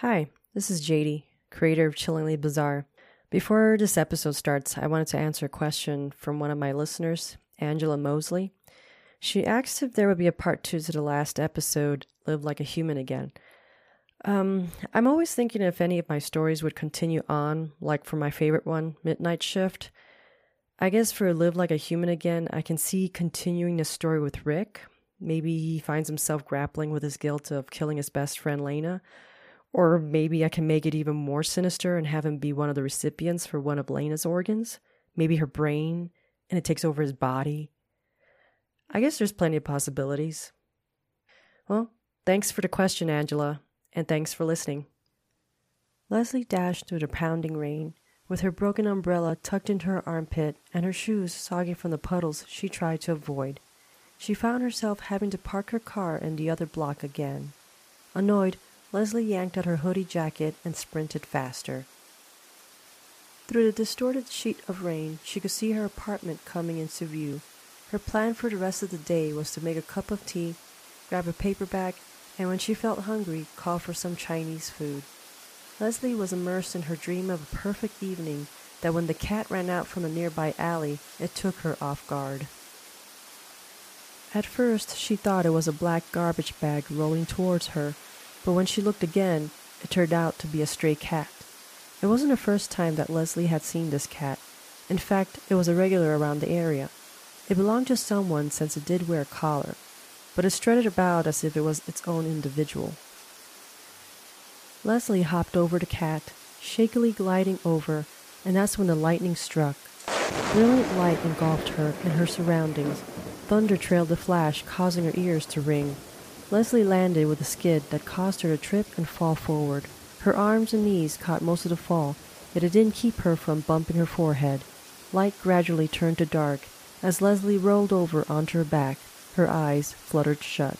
Hi, this is JD, creator of Chillingly Bizarre. Before this episode starts, I wanted to answer a question from one of my listeners, Angela Mosley. She asked if there would be a part two to the last episode, Live Like a Human Again. Um, I'm always thinking if any of my stories would continue on, like for my favorite one, Midnight Shift. I guess for Live Like a Human Again, I can see continuing the story with Rick. Maybe he finds himself grappling with his guilt of killing his best friend Lena or maybe I can make it even more sinister and have him be one of the recipients for one of Lena's organs, maybe her brain, and it takes over his body. I guess there's plenty of possibilities. Well, thanks for the question, Angela, and thanks for listening. Leslie dashed through the pounding rain, with her broken umbrella tucked into her armpit and her shoes soggy from the puddles she tried to avoid. She found herself having to park her car in the other block again. Annoyed, Leslie yanked at her hoodie jacket and sprinted faster. Through the distorted sheet of rain, she could see her apartment coming into view. Her plan for the rest of the day was to make a cup of tea, grab a paperback, and when she felt hungry, call for some Chinese food. Leslie was immersed in her dream of a perfect evening that when the cat ran out from a nearby alley, it took her off guard. At first, she thought it was a black garbage bag rolling towards her, but when she looked again, it turned out to be a stray cat. It wasn't the first time that Leslie had seen this cat. In fact, it was a regular around the area. It belonged to someone since it did wear a collar, but it strutted about as if it was its own individual. Leslie hopped over the cat, shakily gliding over, and that's when the lightning struck. Brilliant light engulfed her and her surroundings. Thunder trailed the flash, causing her ears to ring. Leslie landed with a skid that caused her to trip and fall forward. Her arms and knees caught most of the fall, yet it didn't keep her from bumping her forehead. Light gradually turned to dark as Leslie rolled over onto her back, her eyes fluttered shut.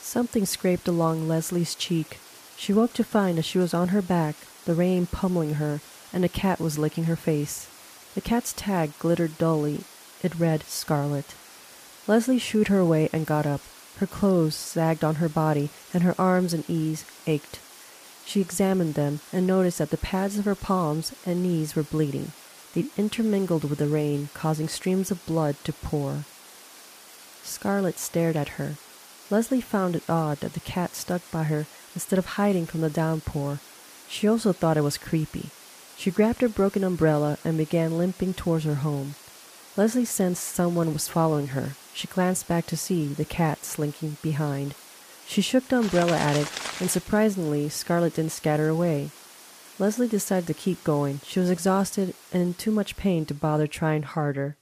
Something scraped along Leslie's cheek. She woke to find that she was on her back, the rain pummeling her, and a cat was licking her face. The cat's tag glittered dully. It read Scarlet. Leslie shooed her away and got up. Her clothes sagged on her body, and her arms and knees ached. She examined them and noticed that the pads of her palms and knees were bleeding. They intermingled with the rain, causing streams of blood to pour. Scarlet stared at her. Leslie found it odd that the cat stuck by her instead of hiding from the downpour. She also thought it was creepy. She grabbed her broken umbrella and began limping towards her home. Leslie sensed someone was following her. She glanced back to see the cat slinking behind. She shook the umbrella at it, and surprisingly, Scarlet didn't scatter away. Leslie decided to keep going. She was exhausted and in too much pain to bother trying harder.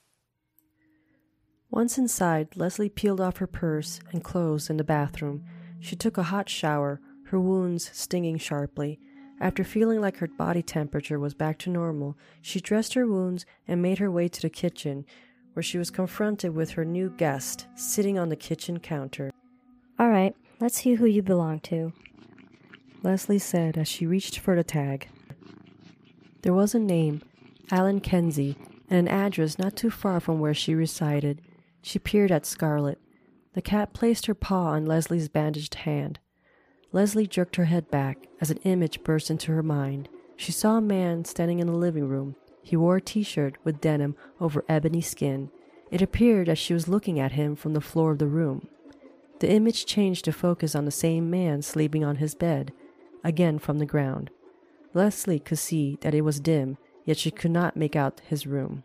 Once inside, Leslie peeled off her purse and clothes in the bathroom. She took a hot shower, her wounds stinging sharply. After feeling like her body temperature was back to normal, she dressed her wounds and made her way to the kitchen, where she was confronted with her new guest sitting on the kitchen counter. All right, let's see who you belong to. Leslie said as she reached for the tag. There was a name, Alan Kenzie, and an address not too far from where she resided. She peered at Scarlet. The cat placed her paw on Leslie's bandaged hand. Leslie jerked her head back as an image burst into her mind. She saw a man standing in the living room, he wore a t shirt with denim over ebony skin. It appeared as she was looking at him from the floor of the room. The image changed to focus on the same man sleeping on his bed, again from the ground. Leslie could see that it was dim, yet she could not make out his room.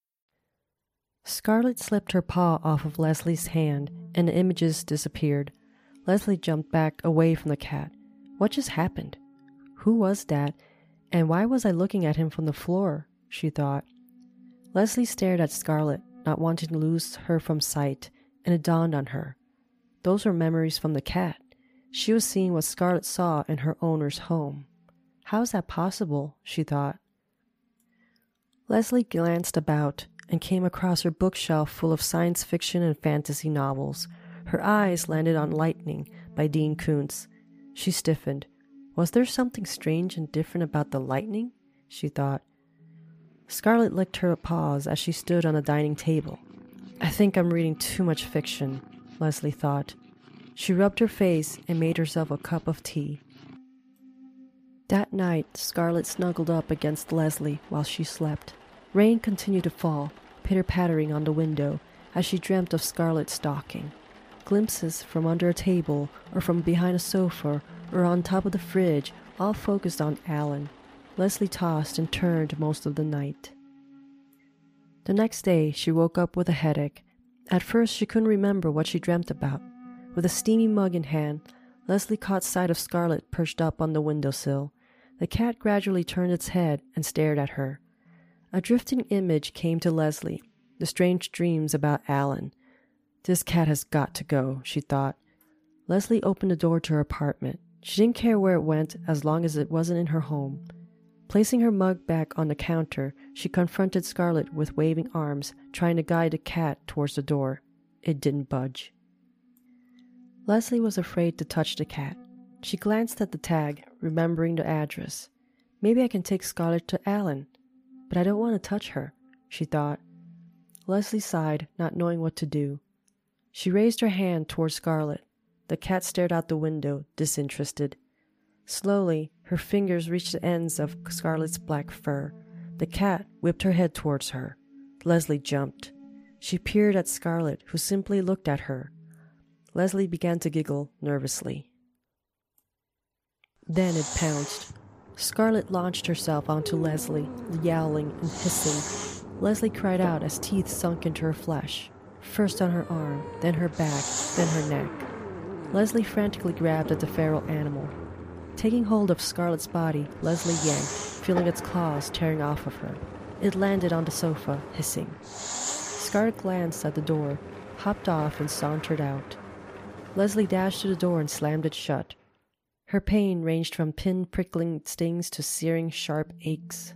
Scarlet slipped her paw off of Leslie's hand, and the images disappeared. Leslie jumped back away from the cat. What just happened? Who was that? And why was I looking at him from the floor? she thought. Leslie stared at Scarlet, not wanting to lose her from sight, and it dawned on her. Those were memories from the cat. She was seeing what Scarlett saw in her owner's home. How is that possible? she thought. Leslie glanced about and came across her bookshelf full of science fiction and fantasy novels. Her eyes landed on Lightning by Dean Koontz. She stiffened. Was there something strange and different about the lightning? she thought. Scarlett licked her paws as she stood on the dining table. I think I'm reading too much fiction, Leslie thought. She rubbed her face and made herself a cup of tea. That night, Scarlett snuggled up against Leslie while she slept. Rain continued to fall, pitter pattering on the window, as she dreamt of scarlet stalking. Glimpses from under a table, or from behind a sofa, or on top of the fridge, all focused on Alan. Leslie tossed and turned most of the night. The next day, she woke up with a headache. At first, she couldn't remember what she dreamt about. With a steamy mug in hand, Leslie caught sight of Scarlett perched up on the windowsill. The cat gradually turned its head and stared at her. A drifting image came to Leslie the strange dreams about Alan. This cat has got to go, she thought. Leslie opened the door to her apartment. She didn't care where it went as long as it wasn't in her home. Placing her mug back on the counter, she confronted Scarlett with waving arms, trying to guide the cat towards the door. It didn't budge. Leslie was afraid to touch the cat. She glanced at the tag, remembering the address. Maybe I can take Scarlett to Alan but I don't want to touch her, she thought. Leslie sighed, not knowing what to do. She raised her hand toward Scarlet. The cat stared out the window, disinterested. Slowly, her fingers reached the ends of Scarlet's black fur. The cat whipped her head towards her. Leslie jumped. She peered at Scarlet, who simply looked at her. Leslie began to giggle nervously. Then it pounced. Scarlett launched herself onto Leslie, yowling and hissing. Leslie cried out as teeth sunk into her flesh, first on her arm, then her back, then her neck. Leslie frantically grabbed at the feral animal. Taking hold of Scarlet's body, Leslie yanked, feeling its claws tearing off of her. It landed on the sofa, hissing. Scarlet glanced at the door, hopped off, and sauntered out. Leslie dashed to the door and slammed it shut, her pain ranged from pin prickling stings to searing sharp aches.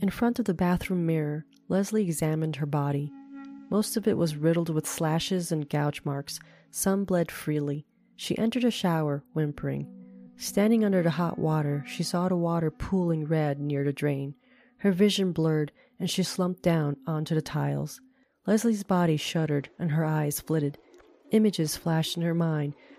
In front of the bathroom mirror, Leslie examined her body. Most of it was riddled with slashes and gouge marks. Some bled freely. She entered a shower, whimpering. Standing under the hot water, she saw the water pooling red near the drain. Her vision blurred, and she slumped down onto the tiles. Leslie's body shuddered, and her eyes flitted. Images flashed in her mind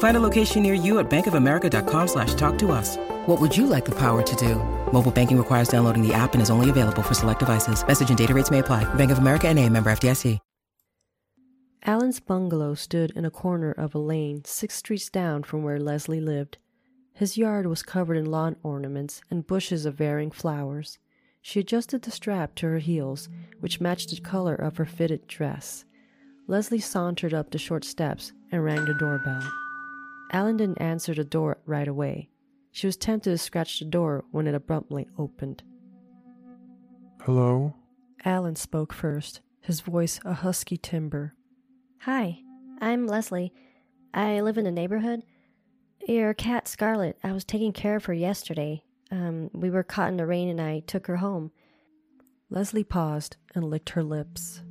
Find a location near you at bankofamerica.com slash talk to us. What would you like the power to do? Mobile banking requires downloading the app and is only available for select devices. Message and data rates may apply. Bank of America and a member FDIC. Alan's bungalow stood in a corner of a lane six streets down from where Leslie lived. His yard was covered in lawn ornaments and bushes of varying flowers. She adjusted the strap to her heels, which matched the color of her fitted dress. Leslie sauntered up the short steps and rang the doorbell. Alan didn't answer the door right away. She was tempted to scratch the door when it abruptly opened. Hello? Alan spoke first, his voice a husky timbre. Hi, I'm Leslie. I live in the neighborhood. Your cat Scarlet, I was taking care of her yesterday. Um, we were caught in the rain and I took her home. Leslie paused and licked her lips.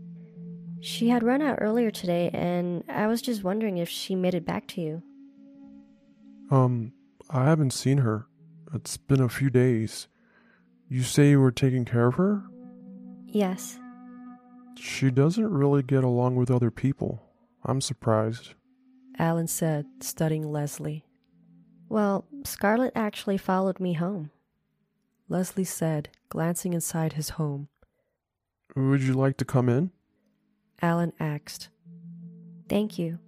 She had run out earlier today, and I was just wondering if she made it back to you. Um, I haven't seen her. It's been a few days. You say you were taking care of her? Yes. She doesn't really get along with other people. I'm surprised. Alan said, studying Leslie. Well, Scarlett actually followed me home. Leslie said, glancing inside his home. Would you like to come in? Alan asked. Thank you.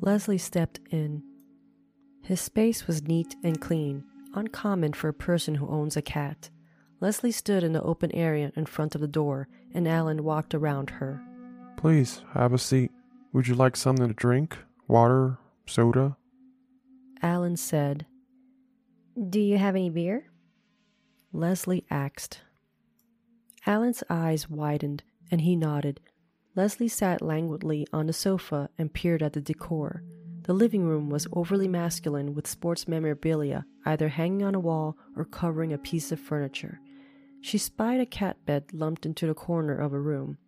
Leslie stepped in. His space was neat and clean, uncommon for a person who owns a cat. Leslie stood in the open area in front of the door, and Alan walked around her. Please, have a seat. Would you like something to drink? Water? Soda? Alan said, Do you have any beer? Leslie asked. Alan's eyes widened, and he nodded. Leslie sat languidly on the sofa and peered at the decor. The living room was overly masculine with sports memorabilia either hanging on a wall or covering a piece of furniture. She spied a cat bed lumped into the corner of a room.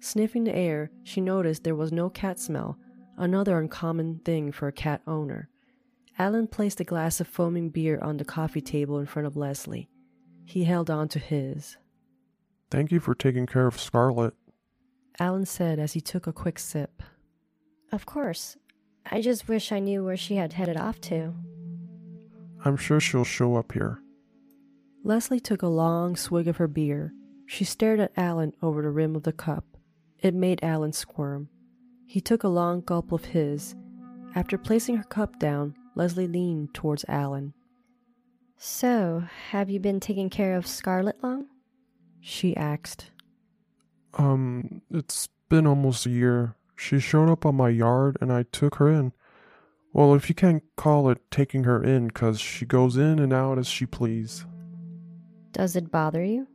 Sniffing the air, she noticed there was no cat smell, another uncommon thing for a cat owner. Alan placed a glass of foaming beer on the coffee table in front of Leslie. He held on to his. Thank you for taking care of Scarlet. Alan said as he took a quick sip. Of course. I just wish I knew where she had headed off to. I'm sure she'll show up here. Leslie took a long swig of her beer. She stared at Alan over the rim of the cup. It made Alan squirm. He took a long gulp of his. After placing her cup down, Leslie leaned towards Alan. So, have you been taking care of Scarlet long? She asked. Um, it's been almost a year. She showed up on my yard and I took her in. Well, if you can't call it taking her in, 'cause she goes in and out as she please. Does it bother you?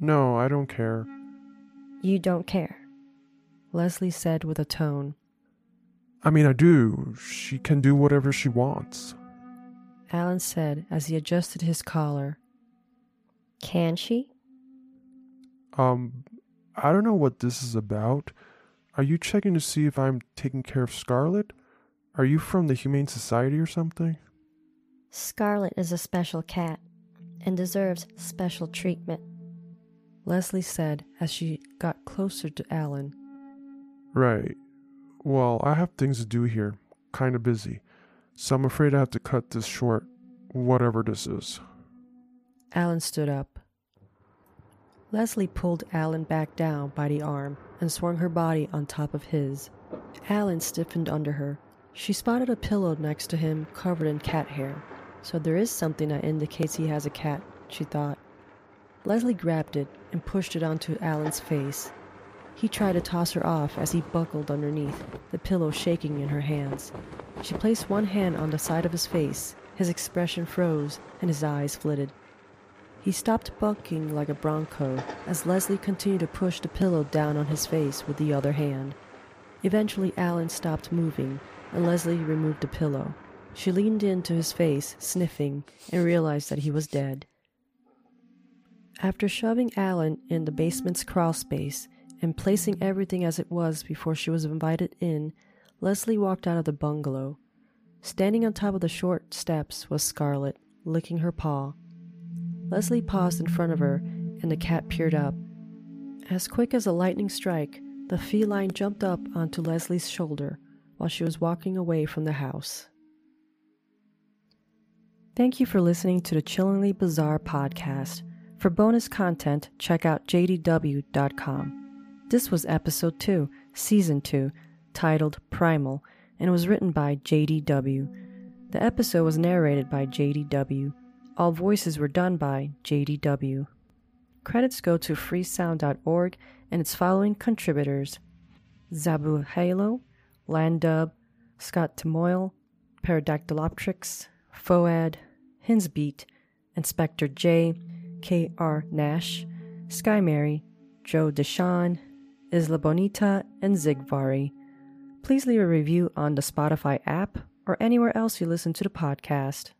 No, I don't care. You don't care. Leslie said with a tone. I mean, I do. She can do whatever she wants. Alan said as he adjusted his collar. Can she? Um, I don't know what this is about. Are you checking to see if I'm taking care of Scarlet? Are you from the Humane Society or something? Scarlet is a special cat and deserves special treatment. Leslie said as she got closer to Alan. Right. Well, I have things to do here. Kinda busy. So I'm afraid I have to cut this short, whatever this is. Alan stood up. Leslie pulled Alan back down by the arm and swung her body on top of his. Alan stiffened under her. She spotted a pillow next to him covered in cat hair. So there is something that indicates he has a cat, she thought. Leslie grabbed it and pushed it onto Alan's face. He tried to toss her off as he buckled underneath, the pillow shaking in her hands. She placed one hand on the side of his face. His expression froze and his eyes flitted. He stopped bucking like a bronco as Leslie continued to push the pillow down on his face with the other hand. Eventually, Alan stopped moving and Leslie removed the pillow. She leaned into his face, sniffing, and realized that he was dead. After shoving Alan in the basement's crawl space and placing everything as it was before she was invited in, Leslie walked out of the bungalow. Standing on top of the short steps was Scarlet, licking her paw. Leslie paused in front of her, and the cat peered up. As quick as a lightning strike, the feline jumped up onto Leslie's shoulder while she was walking away from the house. Thank you for listening to the Chillingly Bizarre podcast. For bonus content, check out jdw.com. This was episode 2, season 2, titled Primal, and was written by JDW. The episode was narrated by JDW. All voices were done by JDW. Credits go to freesound.org and its following contributors Zabuhailo, Landub, Scott Timoil, Pterodactyloptrix, Foad, Hinsbeat, InspectorJ, K.R. Nash, Sky Mary, joedeshon, Isla Bonita, and Zigvari. Please leave a review on the Spotify app or anywhere else you listen to the podcast.